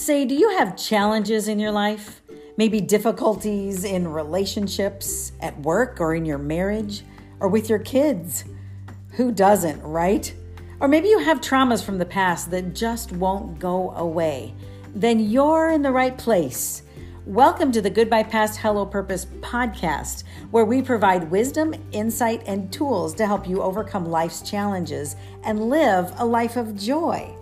Say, do you have challenges in your life? Maybe difficulties in relationships, at work, or in your marriage, or with your kids? Who doesn't, right? Or maybe you have traumas from the past that just won't go away. Then you're in the right place. Welcome to the Goodbye Past Hello Purpose podcast, where we provide wisdom, insight, and tools to help you overcome life's challenges and live a life of joy.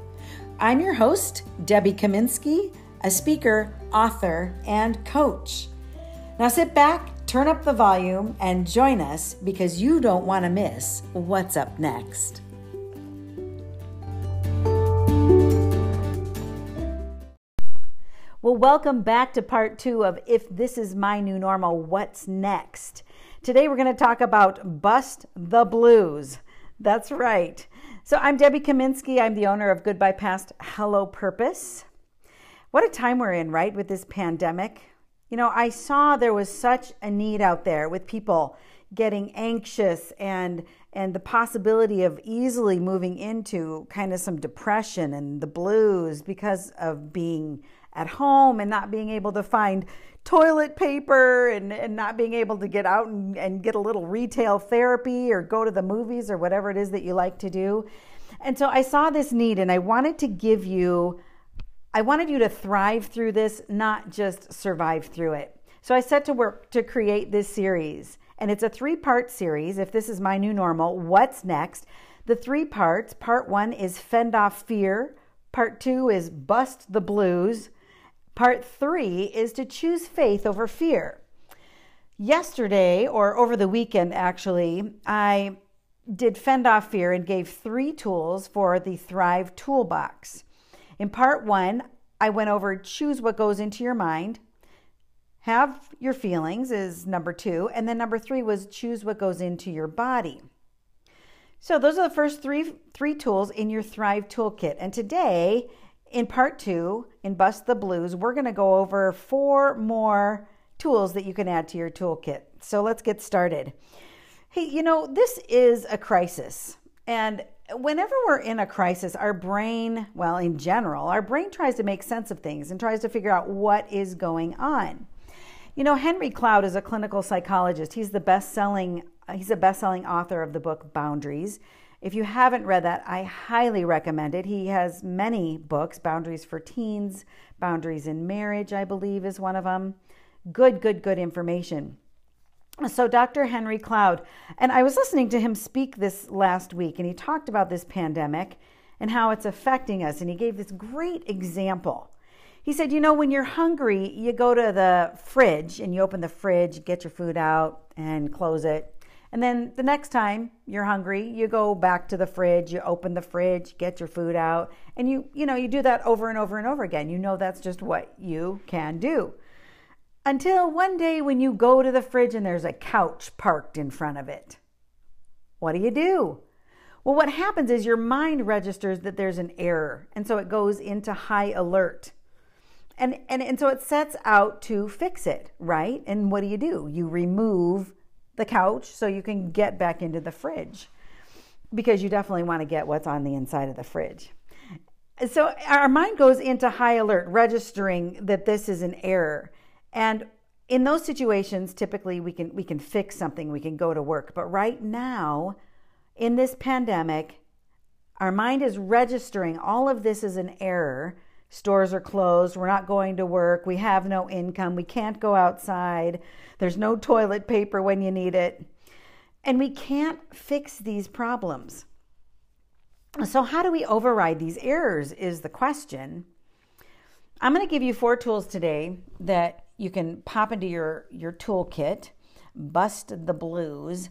I'm your host, Debbie Kaminsky, a speaker, author, and coach. Now sit back, turn up the volume, and join us because you don't want to miss what's up next. Well, welcome back to part two of If This Is My New Normal, What's Next? Today we're going to talk about Bust the Blues. That's right. So I'm Debbie Kaminsky. I'm the owner of Goodbye Past Hello Purpose. What a time we're in, right, with this pandemic. You know, I saw there was such a need out there with people getting anxious and and the possibility of easily moving into kind of some depression and the blues because of being at home and not being able to find toilet paper and, and not being able to get out and, and get a little retail therapy or go to the movies or whatever it is that you like to do. And so I saw this need and I wanted to give you, I wanted you to thrive through this, not just survive through it. So I set to work to create this series. And it's a three part series. If this is my new normal, what's next? The three parts part one is fend off fear, part two is bust the blues, Part three is to choose faith over fear. Yesterday, or over the weekend actually, I did fend off fear and gave three tools for the Thrive Toolbox. In part one, I went over choose what goes into your mind, have your feelings is number two, and then number three was choose what goes into your body. So those are the first three three tools in your Thrive toolkit. And today in part two, in Bust the Blues, we're going to go over four more tools that you can add to your toolkit. So let's get started. Hey, you know, this is a crisis. And whenever we're in a crisis, our brain, well, in general, our brain tries to make sense of things and tries to figure out what is going on. You know, Henry Cloud is a clinical psychologist. He's the best-selling he's a best-selling author of the book Boundaries. If you haven't read that, I highly recommend it. He has many books Boundaries for Teens, Boundaries in Marriage, I believe, is one of them. Good, good, good information. So, Dr. Henry Cloud, and I was listening to him speak this last week, and he talked about this pandemic and how it's affecting us. And he gave this great example. He said, You know, when you're hungry, you go to the fridge and you open the fridge, get your food out, and close it. And then the next time you're hungry, you go back to the fridge, you open the fridge, get your food out, and you you know, you do that over and over and over again. You know that's just what you can do. Until one day when you go to the fridge and there's a couch parked in front of it. What do you do? Well, what happens is your mind registers that there's an error, and so it goes into high alert. And, and, and so it sets out to fix it, right? And what do you do? You remove the couch so you can get back into the fridge because you definitely want to get what's on the inside of the fridge. So our mind goes into high alert, registering that this is an error. And in those situations, typically we can we can fix something, we can go to work. But right now, in this pandemic, our mind is registering all of this as an error. Stores are closed, we're not going to work, we have no income, we can't go outside. There's no toilet paper when you need it. And we can't fix these problems. So, how do we override these errors? Is the question. I'm going to give you four tools today that you can pop into your, your toolkit, bust the blues.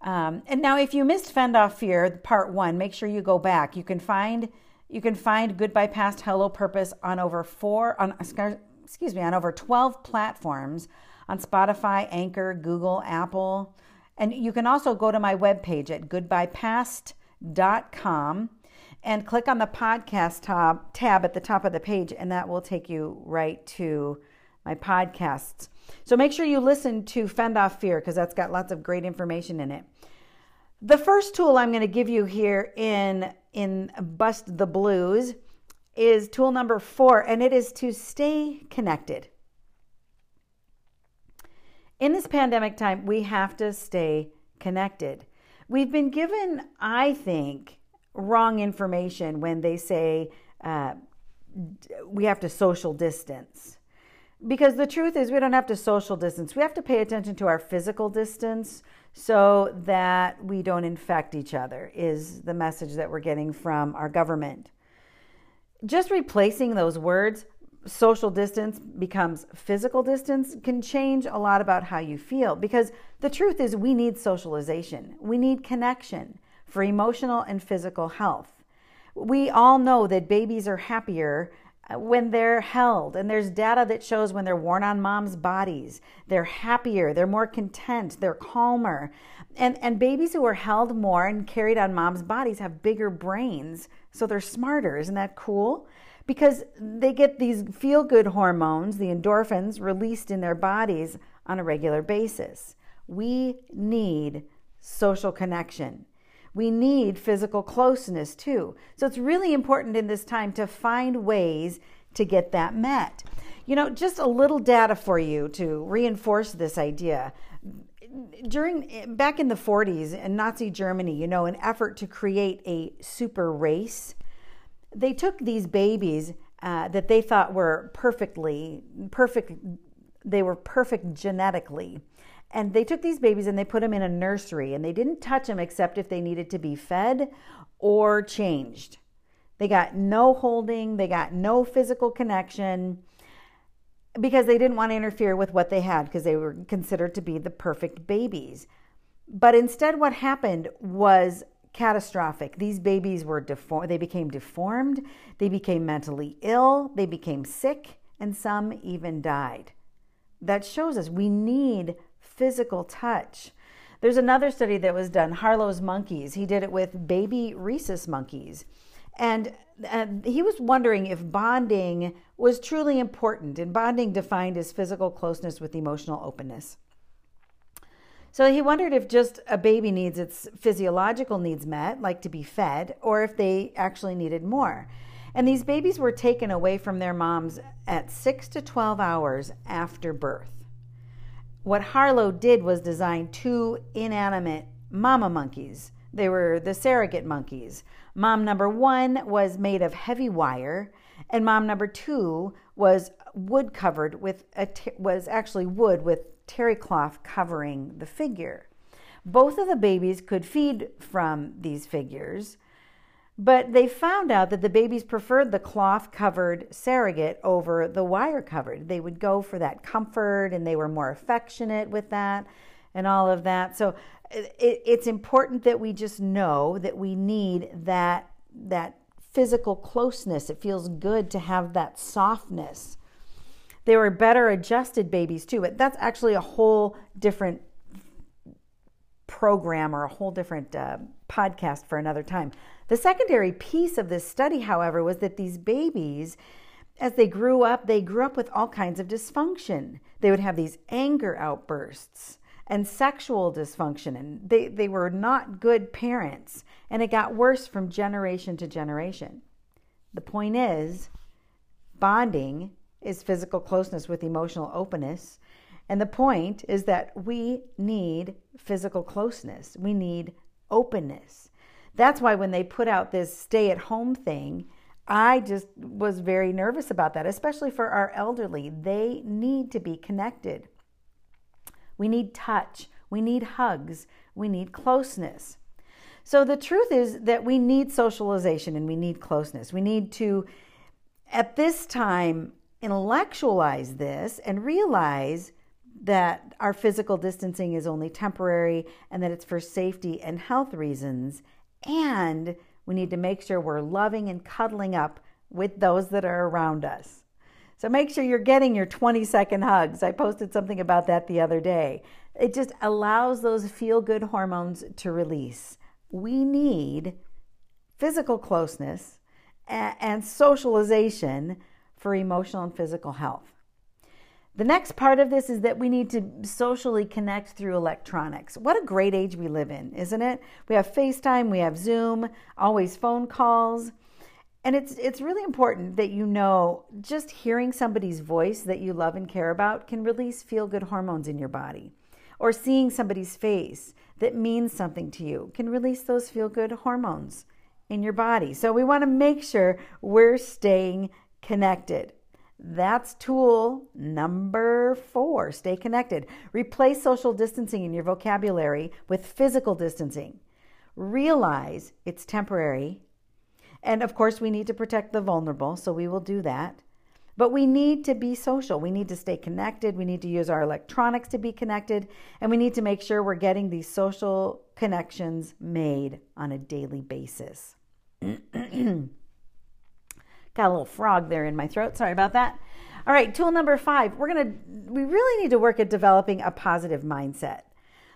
Um, and now, if you missed Fend Off Fear, part one, make sure you go back. You can find you can find Goodbye Past Hello Purpose on over four on excuse me on over 12 platforms on Spotify, Anchor, Google, Apple. And you can also go to my webpage at goodbyepast.com and click on the podcast tab, tab at the top of the page, and that will take you right to my podcasts. So make sure you listen to Fend Off Fear because that's got lots of great information in it. The first tool I'm going to give you here in in Bust the Blues is tool number four, and it is to stay connected. In this pandemic time, we have to stay connected. We've been given, I think, wrong information when they say uh, we have to social distance. Because the truth is, we don't have to social distance. We have to pay attention to our physical distance so that we don't infect each other, is the message that we're getting from our government. Just replacing those words, social distance becomes physical distance, can change a lot about how you feel. Because the truth is, we need socialization, we need connection for emotional and physical health. We all know that babies are happier when they're held. And there's data that shows when they're worn on mom's bodies, they're happier, they're more content, they're calmer. And, and babies who are held more and carried on mom's bodies have bigger brains, so they're smarter. Isn't that cool? Because they get these feel good hormones, the endorphins, released in their bodies on a regular basis. We need social connection. We need physical closeness too. So it's really important in this time to find ways to get that met. You know, just a little data for you to reinforce this idea. During back in the 40s in Nazi Germany, you know, an effort to create a super race, they took these babies uh, that they thought were perfectly perfect. They were perfect genetically, and they took these babies and they put them in a nursery and they didn't touch them except if they needed to be fed or changed. They got no holding, they got no physical connection because they didn't want to interfere with what they had because they were considered to be the perfect babies. But instead, what happened was catastrophic. These babies were deformed, they became deformed, they became mentally ill, they became sick, and some even died. That shows us we need physical touch. There's another study that was done, Harlow's monkeys. He did it with baby rhesus monkeys. And uh, he was wondering if bonding was truly important, and bonding defined as physical closeness with emotional openness. So he wondered if just a baby needs its physiological needs met, like to be fed, or if they actually needed more. And these babies were taken away from their moms at 6 to 12 hours after birth what Harlow did was design two inanimate mama monkeys. They were the surrogate monkeys. Mom number one was made of heavy wire, and mom number two was wood covered with a was actually wood with terry cloth covering the figure. Both of the babies could feed from these figures, but they found out that the babies preferred the cloth covered surrogate over the wire covered. They would go for that comfort and they were more affectionate with that and all of that. So it, it's important that we just know that we need that that physical closeness. It feels good to have that softness. They were better adjusted babies too, but that's actually a whole different program or a whole different uh, podcast for another time. The secondary piece of this study, however, was that these babies, as they grew up, they grew up with all kinds of dysfunction. They would have these anger outbursts and sexual dysfunction, and they, they were not good parents, and it got worse from generation to generation. The point is, bonding is physical closeness with emotional openness. And the point is that we need physical closeness. We need openness. That's why when they put out this stay at home thing, I just was very nervous about that, especially for our elderly. They need to be connected. We need touch, we need hugs, we need closeness. So the truth is that we need socialization and we need closeness. We need to, at this time, intellectualize this and realize that our physical distancing is only temporary and that it's for safety and health reasons. And we need to make sure we're loving and cuddling up with those that are around us. So make sure you're getting your 20 second hugs. I posted something about that the other day. It just allows those feel good hormones to release. We need physical closeness and socialization for emotional and physical health. The next part of this is that we need to socially connect through electronics. What a great age we live in, isn't it? We have FaceTime, we have Zoom, always phone calls. And it's it's really important that you know just hearing somebody's voice that you love and care about can release feel good hormones in your body. Or seeing somebody's face that means something to you can release those feel good hormones in your body. So we want to make sure we're staying connected. That's tool number four stay connected. Replace social distancing in your vocabulary with physical distancing. Realize it's temporary and of course, we need to protect the vulnerable, so we will do that. But we need to be social. We need to stay connected. We need to use our electronics to be connected. And we need to make sure we're getting these social connections made on a daily basis. Got a little frog there in my throat. Sorry about that. All right, tool number five. We're to, we really need to work at developing a positive mindset.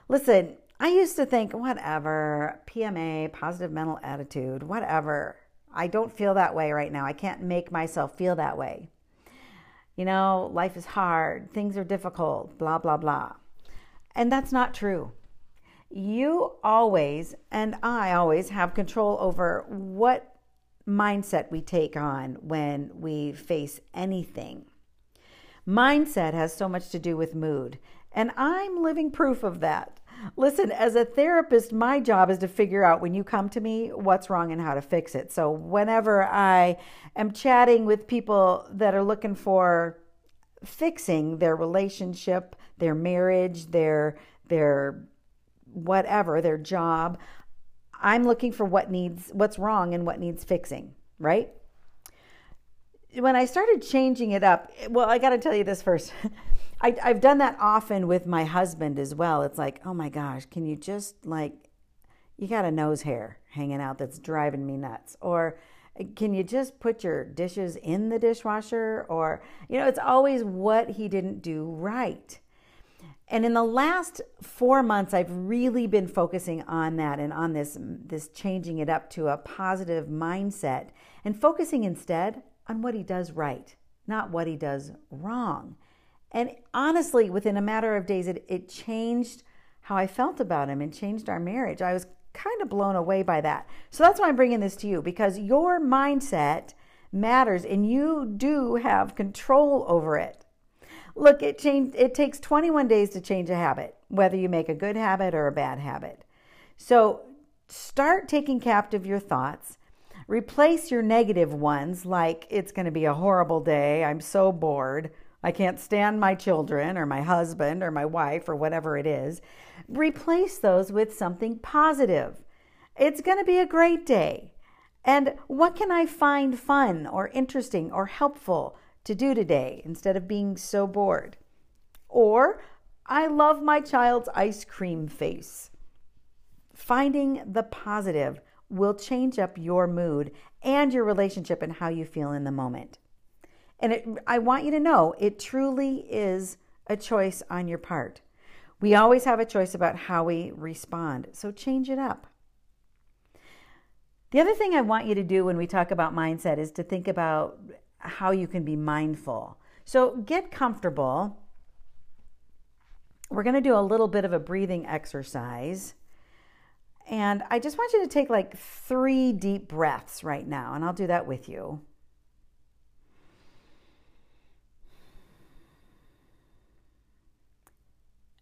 Listen, I used to think, whatever, PMA, positive mental attitude, whatever. I don't feel that way right now. I can't make myself feel that way. You know, life is hard, things are difficult, blah, blah, blah. And that's not true. You always, and I always, have control over what mindset we take on when we face anything. Mindset has so much to do with mood, and I'm living proof of that. Listen, as a therapist, my job is to figure out when you come to me what's wrong and how to fix it. So, whenever I am chatting with people that are looking for fixing their relationship, their marriage, their their whatever, their job, I'm looking for what needs what's wrong and what needs fixing, right? When I started changing it up, well, I got to tell you this first. I, I've done that often with my husband as well. It's like, oh my gosh, can you just like, you got a nose hair hanging out that's driving me nuts. Or eh, can you just put your dishes in the dishwasher? Or, you know, it's always what he didn't do right. And in the last four months, I've really been focusing on that and on this, this changing it up to a positive mindset and focusing instead on what he does right, not what he does wrong. And honestly, within a matter of days, it, it changed how I felt about him and changed our marriage. I was kind of blown away by that. So that's why I'm bringing this to you because your mindset matters and you do have control over it. Look, it changed it takes 21 days to change a habit, whether you make a good habit or a bad habit. So start taking captive your thoughts. Replace your negative ones like it's going to be a horrible day, I'm so bored, I can't stand my children or my husband or my wife or whatever it is. Replace those with something positive. It's going to be a great day. And what can I find fun or interesting or helpful to do today instead of being so bored? Or, I love my child's ice cream face. Finding the positive will change up your mood and your relationship and how you feel in the moment. And it, I want you to know it truly is a choice on your part. We always have a choice about how we respond, so change it up. The other thing I want you to do when we talk about mindset is to think about how you can be mindful. So get comfortable. We're going to do a little bit of a breathing exercise. And I just want you to take like three deep breaths right now, and I'll do that with you.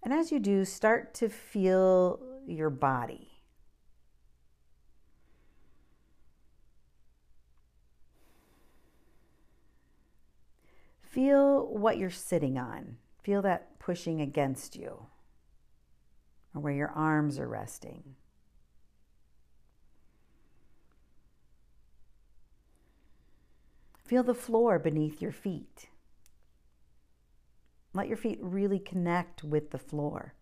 And as you do, start to feel your body. Feel what you're sitting on. Feel that pushing against you or where your arms are resting. Feel the floor beneath your feet. Let your feet really connect with the floor.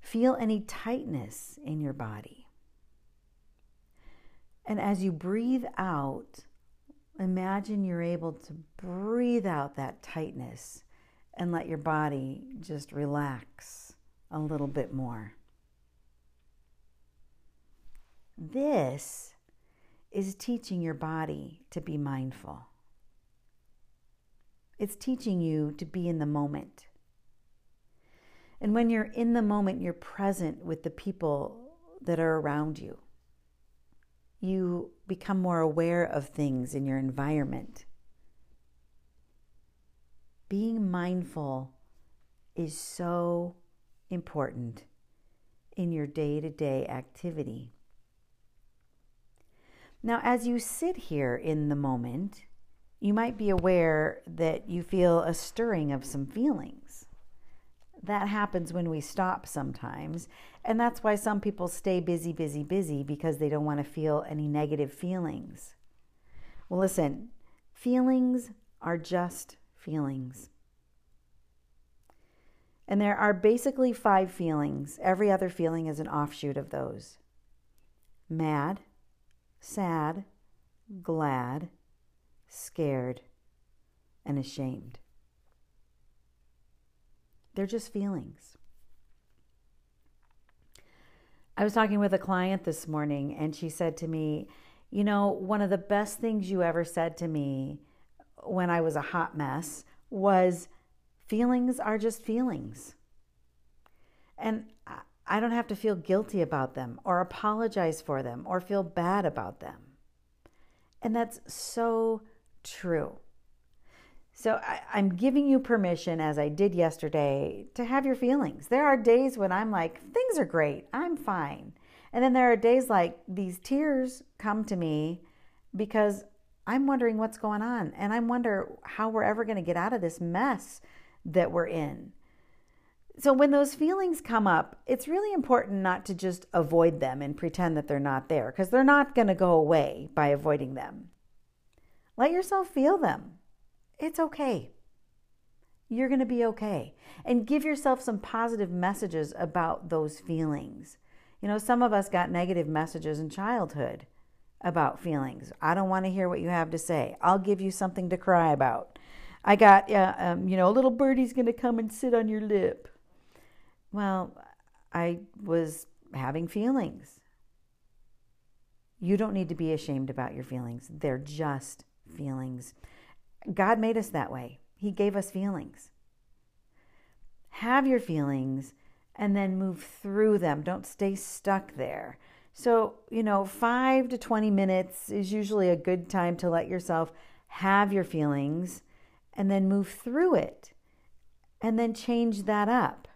Feel any tightness in your body. And as you breathe out, imagine you're able to breathe out that tightness and let your body just relax a little bit more. This is teaching your body to be mindful. It's teaching you to be in the moment. And when you're in the moment, you're present with the people that are around you. you become more aware of things in your environment. Being mindful is so important in your day to day activity. Now, as you sit here in the moment, you might be aware that you feel a stirring of some feelings. That happens when we stop sometimes. And that's why some people stay busy, busy, busy because they don't want to feel any negative feelings. Well, listen, feelings are just feelings. And there are basically five feelings. Every other feeling is an offshoot of those mad, sad, glad, scared, and ashamed. They're just feelings. I was talking with a client this morning, and she said to me, You know, one of the best things you ever said to me when I was a hot mess was feelings are just feelings. And I don't have to feel guilty about them or apologize for them or feel bad about them. And that's so true. So I, am giving you permission, as I did yesterday, to have your feelings. There are days when I'm like, things are great, I'm fine. And then there are days like these tears come to me because I'm wondering what's going on. And I wonder how we're ever going to get out of this mess that we're in. So, when those feelings come up, it's really important not to just avoid them and pretend that they're not there because they're not going to go away by avoiding them. Let yourself feel them. It's okay. You're going to be okay. And give yourself some positive messages about those feelings. You know, some of us got negative messages in childhood about feelings. I don't want to hear what you have to say. I'll give you something to cry about. I got, uh, um, you know, a little birdie's going to come and sit on your lip. Well, I was having feelings. You don't need to be ashamed about your feelings, they're just feelings. God made us that way, He gave us feelings. Have your feelings and then move through them. Don't stay stuck there. So, you know, five to 20 minutes is usually a good time to let yourself have your feelings and then move through it and then change that up.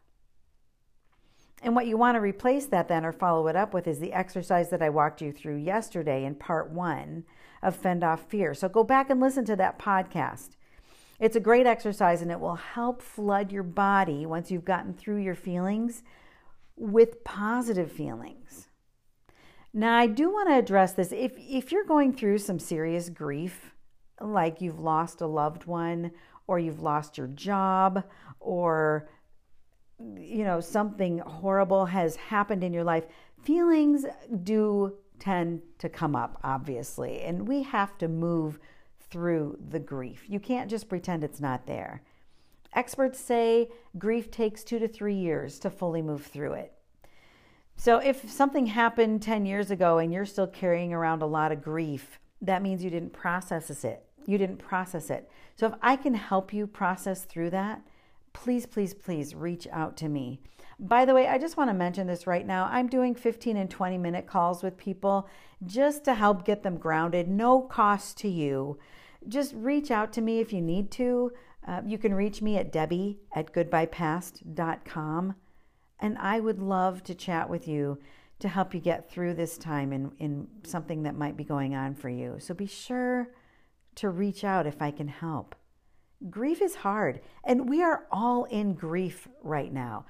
And what you want to replace that then or follow it up with is the exercise that I walked you through yesterday in part one of Fend Off Fear. So go back and listen to that podcast. It's a great exercise and it will help flood your body once you've gotten through your feelings with positive feelings. Now, I do want to address this. If, if you're going through some serious grief, like you've lost a loved one, or you've lost your job, or you know, something horrible has happened in your life, feelings do tend to come up, obviously, and we have to move through the grief. You can't just pretend it's not there. Experts say grief takes two to three years to fully move through it. So, if something happened 10 years ago and you're still carrying around a lot of grief, that means you didn't process it. You didn't process it. So, if I can help you process through that, please, please, please reach out to me. By the way, I just want to mention this right now. I'm doing 15 and 20 minute calls with people just to help get them grounded, no cost to you. Just reach out to me if you need to. Uh, you can reach me at debbie at goodbyepast.com. And I would love to chat with you to help you get through this time in, in something that might be going on for you. So be sure to reach out if I can help. Grief is hard, and we are all in grief right now.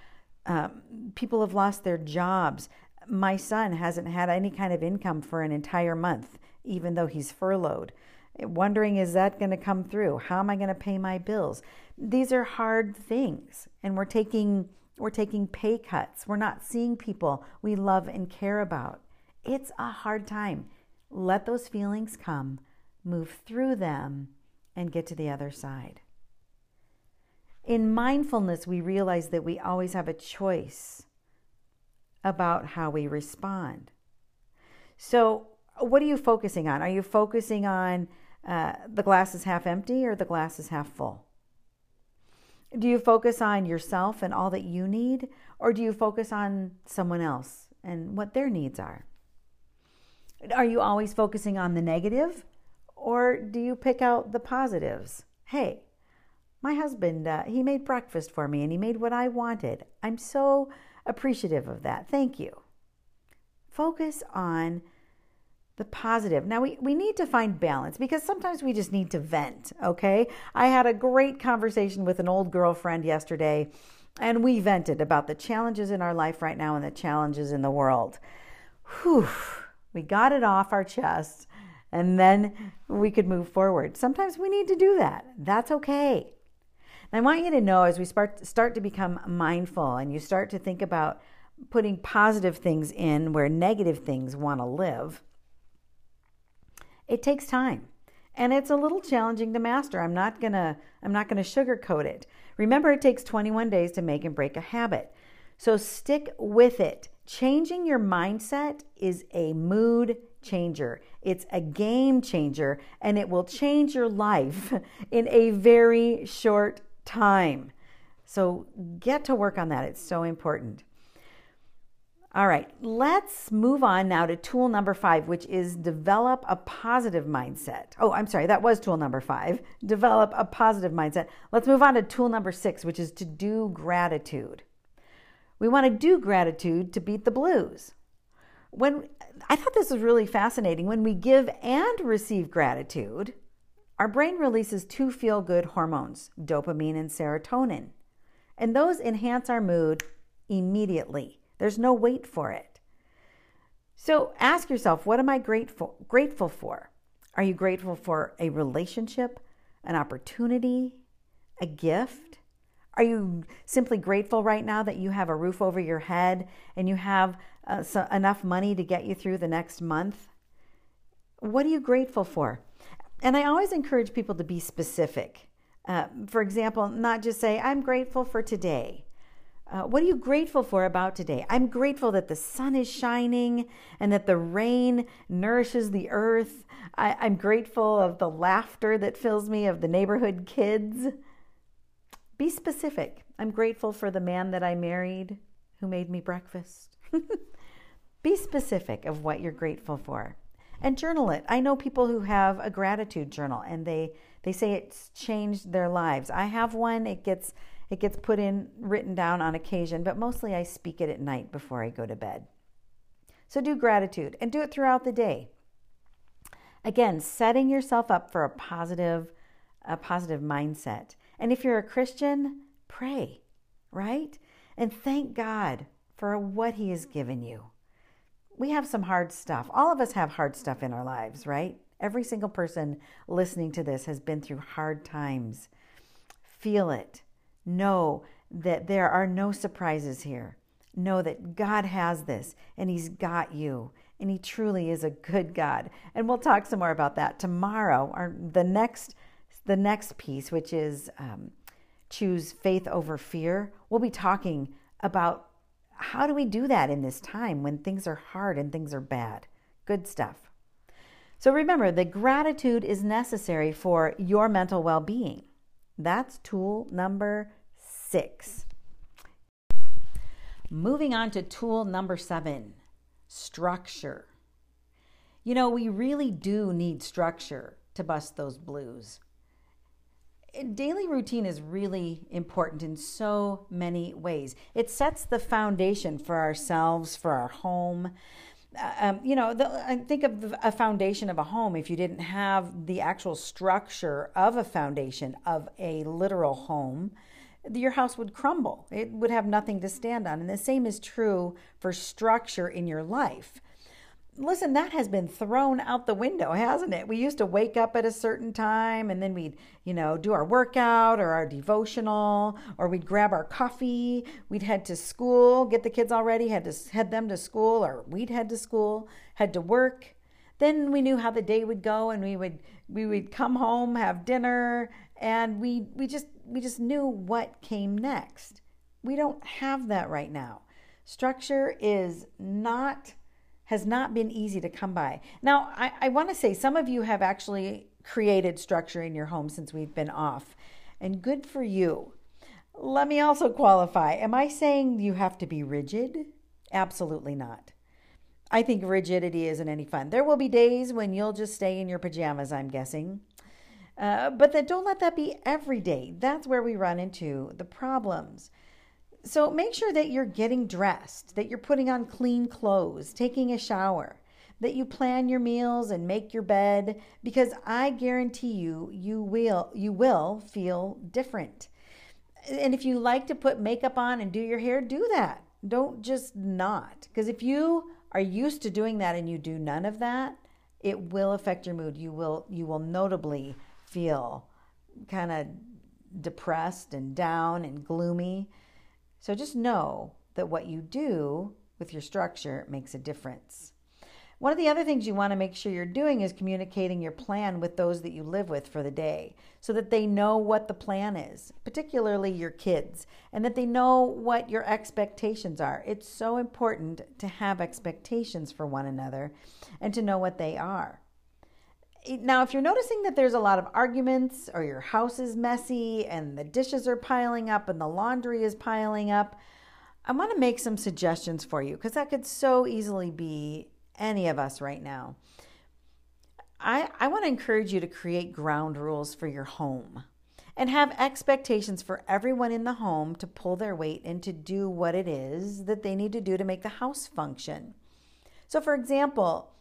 Um, people have lost their jobs. My son hasn't had any kind of income for an entire month, even though he's furloughed. Wondering, is that going to come through? How am I going to pay my bills? These are hard things, and we're taking we're taking pay cuts. We're not seeing people we love and care about. It's a hard time. Let those feelings come, move through them, and get to the other side. In mindfulness, we realize that we always have a choice about how we respond. So, what are you focusing on? Are you focusing on uh, the glass is half empty or the glass is half full? Do you focus on yourself and all that you need, or do you focus on someone else and what their needs are? Are you always focusing on the negative or do you pick out the positives? Hey, my husband, uh, he made breakfast for me and he made what I wanted. I'm so appreciative of that. Thank you. Focus on the positive. Now, we, we need to find balance because sometimes we just need to vent, okay? I had a great conversation with an old girlfriend yesterday, and we vented about the challenges in our life right now and the challenges in the world. Whew, we got it off our chest, and then we could move forward. Sometimes we need to do that. That's okay. And I want you to know as we start, start to become mindful and you start to think about putting positive things in where negative things want to live it takes time. And it's a little challenging to master. I'm not going to I'm not going to sugarcoat it. Remember it takes 21 days to make and break a habit. So stick with it. Changing your mindset is a mood changer. It's a game changer and it will change your life in a very short time. So get to work on that. It's so important. All right, let's move on now to tool number five, which is develop a positive mindset. Oh, I'm sorry, that was tool number five. Develop a positive mindset. Let's move on to tool number six, which is to do gratitude. We want to do gratitude to beat the blues. When I thought this was really fascinating, when we give and receive gratitude, our brain releases two feel good hormones, dopamine and serotonin. And those enhance our mood immediately. There's no wait for it. So ask yourself, what am I grateful grateful for? Are you grateful for a relationship, an opportunity, a gift? Are you simply grateful right now that you have a roof over your head and you have uh, so enough money to get you through the next month? What are you grateful for? And I always encourage people to be specific. Uh, for example, not just say, I'm grateful for today. Uh, what are you grateful for about today? I'm grateful that the sun is shining and that the rain nourishes the earth. I, I'm grateful of the laughter that fills me of the neighborhood kids. Be specific. I'm grateful for the man that I married who made me breakfast. Be specific of what you're grateful for and journal it. I know people who have a gratitude journal and they they say it's changed their lives. I have one. It gets it gets put in, written down on occasion, but mostly I speak it at night before I go to bed. So do gratitude and do it throughout the day. Again, setting yourself up for a positive, a positive mindset. And if you're a Christian, pray, right? And thank God for what He has given you. We have some hard stuff. All of us have hard stuff in our lives, right? Every single person listening to this has been through hard times. Feel it. Know that there are no surprises here. Know that God has this and He's got you. And He truly is a good God. And we'll talk some more about that tomorrow. or the next, the next piece, which is um, choose faith over fear. We'll be talking about how do we do that in this time when things are hard and things are bad. Good stuff. So remember, the gratitude is necessary for your mental well being. That's tool number six. Moving on to tool number seven structure. You know, we really do need structure to bust those blues. Daily routine is really important in so many ways. It sets the foundation for ourselves, for our home. Uh, um, you know, the, I think of a foundation of a home. If you didn't have the actual structure of a foundation of a literal home, your house would crumble. It would have nothing to stand on. And the same is true for structure in your life. Listen, that has been thrown out the window, hasn't it? We used to wake up at a certain time and then we'd, you know, do our workout or our devotional or we'd grab our coffee, we'd head to school, get the kids all ready, had to head them to school or we'd head to school, head to work. Then we knew how the day would go and we would we would come home, have dinner, and we we just we just knew what came next. We don't have that right now. Structure is not has not been easy to come by. Now, I, I want to say some of you have actually created structure in your home since we've been off, and good for you. Let me also qualify. Am I saying you have to be rigid? Absolutely not. I think rigidity isn't any fun. There will be days when you'll just stay in your pajamas, I'm guessing. Uh, but then don't let that be every day. That's where we run into the problems. So make sure that you're getting dressed, that you're putting on clean clothes, taking a shower, that you plan your meals and make your bed because I guarantee you you will you will feel different. And if you like to put makeup on and do your hair, do that. Don't just not. Because if you are used to doing that and you do none of that, it will affect your mood. You will you will notably feel kind of depressed and down and gloomy. So just know that what you do with your structure makes a difference. One of the other things you want to make sure you're doing is communicating your plan with those that you live with for the day so that they know what the plan is, particularly your kids, and that they know what your expectations are. It's so important to have expectations for one another and to know what they are. Now, if you're noticing that there's a lot of arguments or your house is messy and the dishes are piling up and the laundry is piling up, I want to make some suggestions for you because that could so easily be any of us right now. I, I want to encourage you to create ground rules for your home and have expectations for everyone in the home to pull their weight and to do what it is that they need to do to make the house function. So, for example,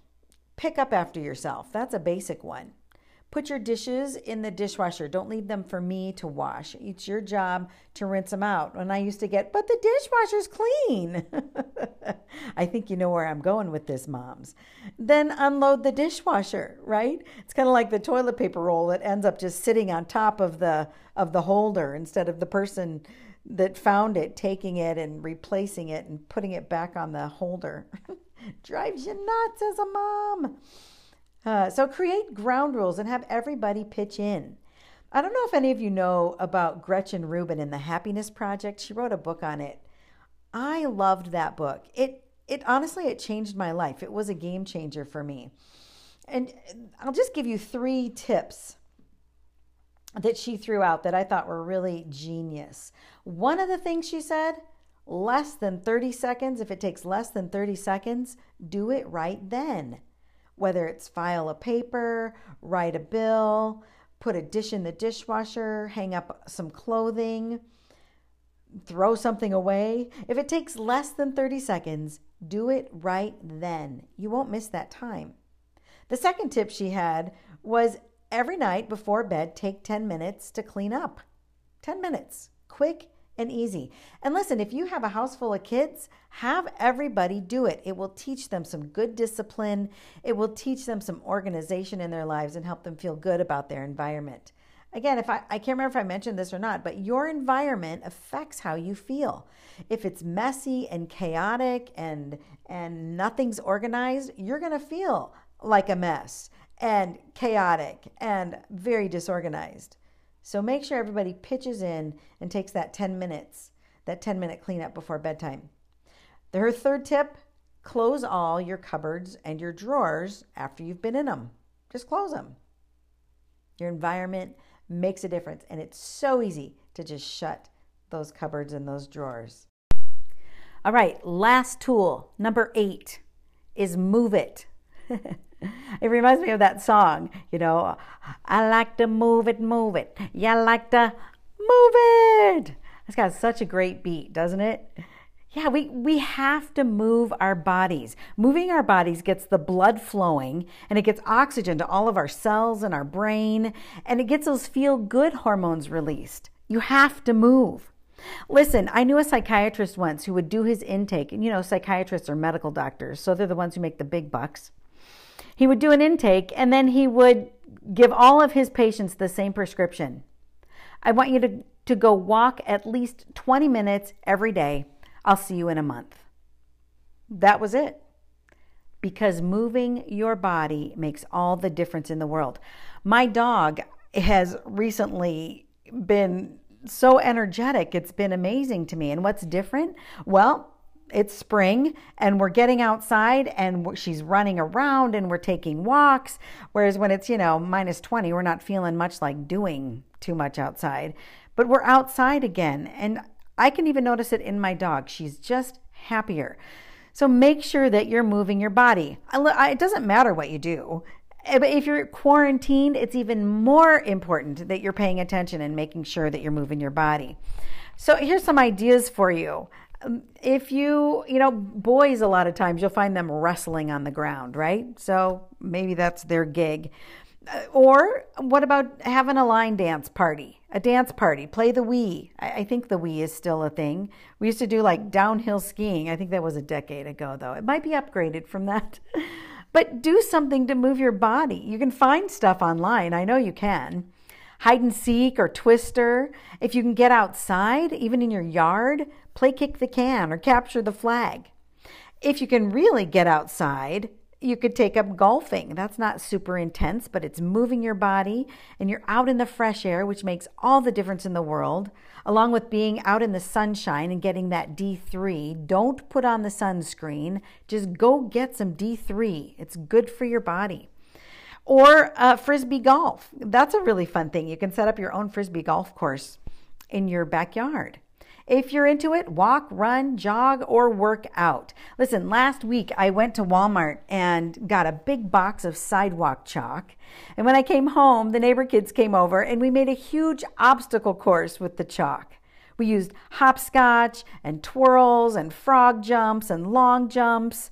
pick up after yourself. That's a basic one. Put your dishes in the dishwasher. Don't leave them for me to wash. It's your job to rinse them out. And I used to get, but the dishwasher's clean. I think you know where I'm going with this, moms. Then unload the dishwasher, right? It's kind of like the toilet paper roll that ends up just sitting on top of the of the holder instead of the person that found it taking it and replacing it and putting it back on the holder. Drives you nuts as a mom. Uh, so create ground rules and have everybody pitch in. I don't know if any of you know about Gretchen Rubin and the Happiness Project. She wrote a book on it. I loved that book. It it honestly it changed my life. It was a game changer for me. And I'll just give you 3 tips that she threw out that I thought were really genius. One of the things she said, less than 30 seconds, if it takes less than 30 seconds, do it right then whether it's file a paper, write a bill, put a dish in the dishwasher, hang up some clothing, throw something away. If it takes less than 30 seconds, do it right then. You won't miss that time. The second tip she had was every night before bed, take 10 minutes to clean up. 10 minutes, quick and easy. And listen, if you have a house full of kids, have everybody do it. It will teach them some good discipline, it will teach them some organization in their lives and help them feel good about their environment. Again, if I, I can't remember if I mentioned this or not, but your environment affects how you feel. If it's messy and chaotic and and nothing's organized, you're gonna feel like a mess and chaotic and very disorganized. So make sure everybody pitches in and takes that 10 minutes, that 10 minute cleanup before bedtime. Her third tip close all your cupboards and your drawers after you've been in them. Just close them. Your environment makes a difference, and it's so easy to just shut those cupboards and those drawers. All right, last tool, number eight, is move it. it reminds me of that song, you know, I like to move it, move it. Yeah, I like to move it. It's got such a great beat, doesn't it? Yeah, we, we have to move our bodies. Moving our bodies gets the blood flowing and it gets oxygen to all of our cells and our brain and it gets those feel good hormones released. You have to move. Listen, I knew a psychiatrist once who would do his intake, and you know, psychiatrists are medical doctors, so they're the ones who make the big bucks. He would do an intake and then he would give all of his patients the same prescription. I want you to, to go walk at least 20 minutes every day. I'll see you in a month. That was it. Because moving your body makes all the difference in the world. My dog has recently been so energetic. It's been amazing to me. And what's different? Well, it's spring and we're getting outside and she's running around and we're taking walks. Whereas when it's, you know, minus 20, we're not feeling much like doing too much outside. But we're outside again. And I can even notice it in my dog. She's just happier. So make sure that you're moving your body. It doesn't matter what you do. Eh, but if you're quarantined, it's even more important that you're paying attention and making sure that you're moving your body. So here's some ideas for you. If you, you know, boys, a lot of times you'll find them wrestling on the ground, right? So maybe that's their gig. Uh, or what about having a line dance party, a dance party? Play the Wii. I, think the Wii is still a thing. We used to do like downhill skiing. I think that was a decade ago, though. It might be upgraded from that. but do something to move your body. You can find stuff online. I know you can hide and seek or twister. If you can get outside, even in your yard, play kick the can or capture the flag. If you can really get outside, you could take up golfing. That's not super intense, but it's moving your body and you're out in the fresh air, which makes all the difference in the world, along with being out in the sunshine and getting that D3. Don't put on the sunscreen, just go get some D3. It's good for your body or uh, frisbee golf. That's a really fun thing. You can set up your own frisbee golf course in your backyard. If you're into it, walk, run, jog, or work out. Listen, last week I went to Walmart and got a big box of sidewalk chalk. And when I came home, the neighbor kids came over and we made a huge obstacle course with the chalk. We used hopscotch and twirls and frog jumps and long jumps.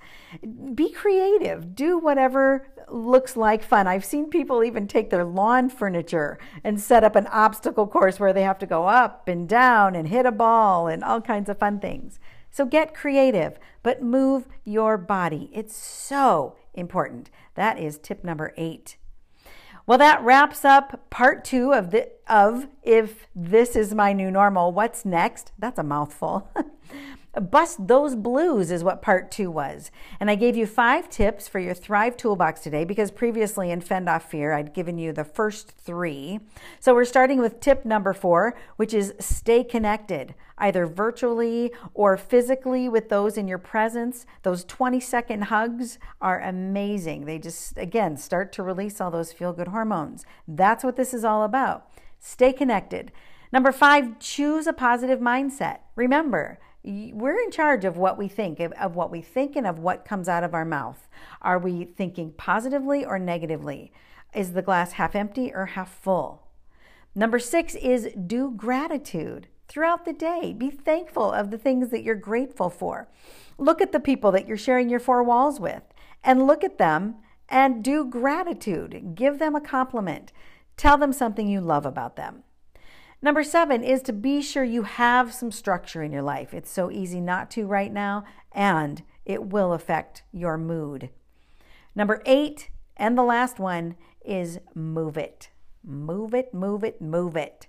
Be creative. Do whatever looks like fun. I've seen people even take their lawn furniture and set up an obstacle course where they have to go up and down and hit a ball and all kinds of fun things. So get creative, but move your body. It's so important. That is tip number eight. Well, that wraps up part two of the of if this is my new normal. What's next? That's a mouthful. Bust those blues is what part two was. And I gave you five tips for your Thrive Toolbox today because previously in Fend Off Fear, I'd given you the first three. So we're starting with tip number four, which is stay connected, either virtually or physically with those in your presence. Those 20 second hugs are amazing. They just, again, start to release all those feel good hormones. That's what this is all about. Stay connected. Number five, choose a positive mindset. Remember, we're in charge of what we think, of, of, what we think, and of what comes out of our mouth. Are we thinking positively or negatively? Is the glass half empty or half full? Number six is do gratitude throughout the day. Be thankful of the things that you're grateful for. Look at the people that you're sharing your four walls with and look at them and do gratitude. Give them a compliment. Tell them something you love about them. Number seven is to be sure you have some structure in your life. It's so easy not to right now, and it will affect your mood. Number eight, and the last one, is move it. Move it, move it, move it.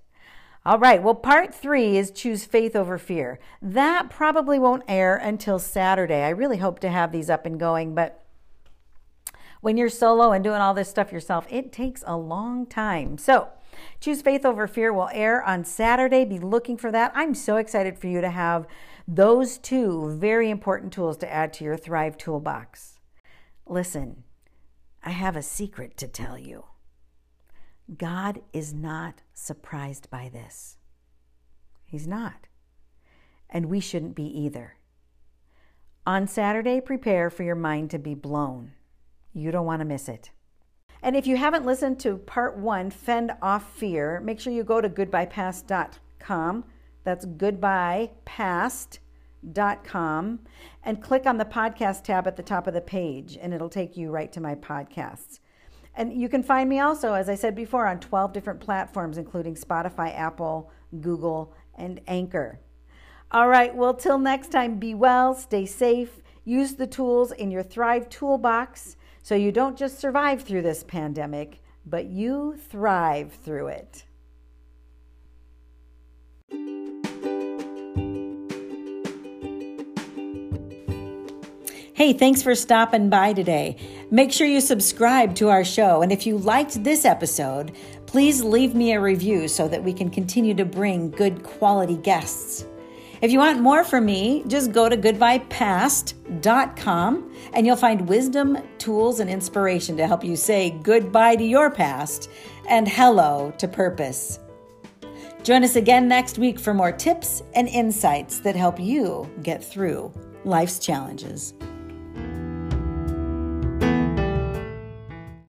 All right, well, part three is choose faith over fear. That probably won't air until Saturday. I really hope to have these up and going, but when you're solo and doing all this stuff yourself, it takes a long time. So, Choose Faith Over Fear will air on Saturday. Be looking for that. I'm so excited for you to have those two very important tools to add to your Thrive toolbox. Listen, I have a secret to tell you. God is not surprised by this. He's not. And we shouldn't be either. On Saturday, prepare for your mind to be blown. You don't want to miss it. And if you haven't listened to part one, Fend Off Fear, make sure you go to goodbyepast.com. That's goodbyepast.com and click on the podcast tab at the top of the page, and it'll take you right to my podcasts. And you can find me also, as I said before, on 12 different platforms, including Spotify, Apple, Google, and Anchor. All right, well, till next time, be well, stay safe, use the tools in your Thrive toolbox so you don't just survive through this pandemic, but you thrive through it. Hey, thanks for stopping by today. Make sure you subscribe to our show. And if you liked this episode, please leave me a review so that we can continue to bring good quality guests. If you want more from me, just go to goodbyepast.com and you'll find wisdom, tools, and inspiration to help you say goodbye to your past and hello to purpose. Join us again next week for more tips and insights that help you get through life's challenges.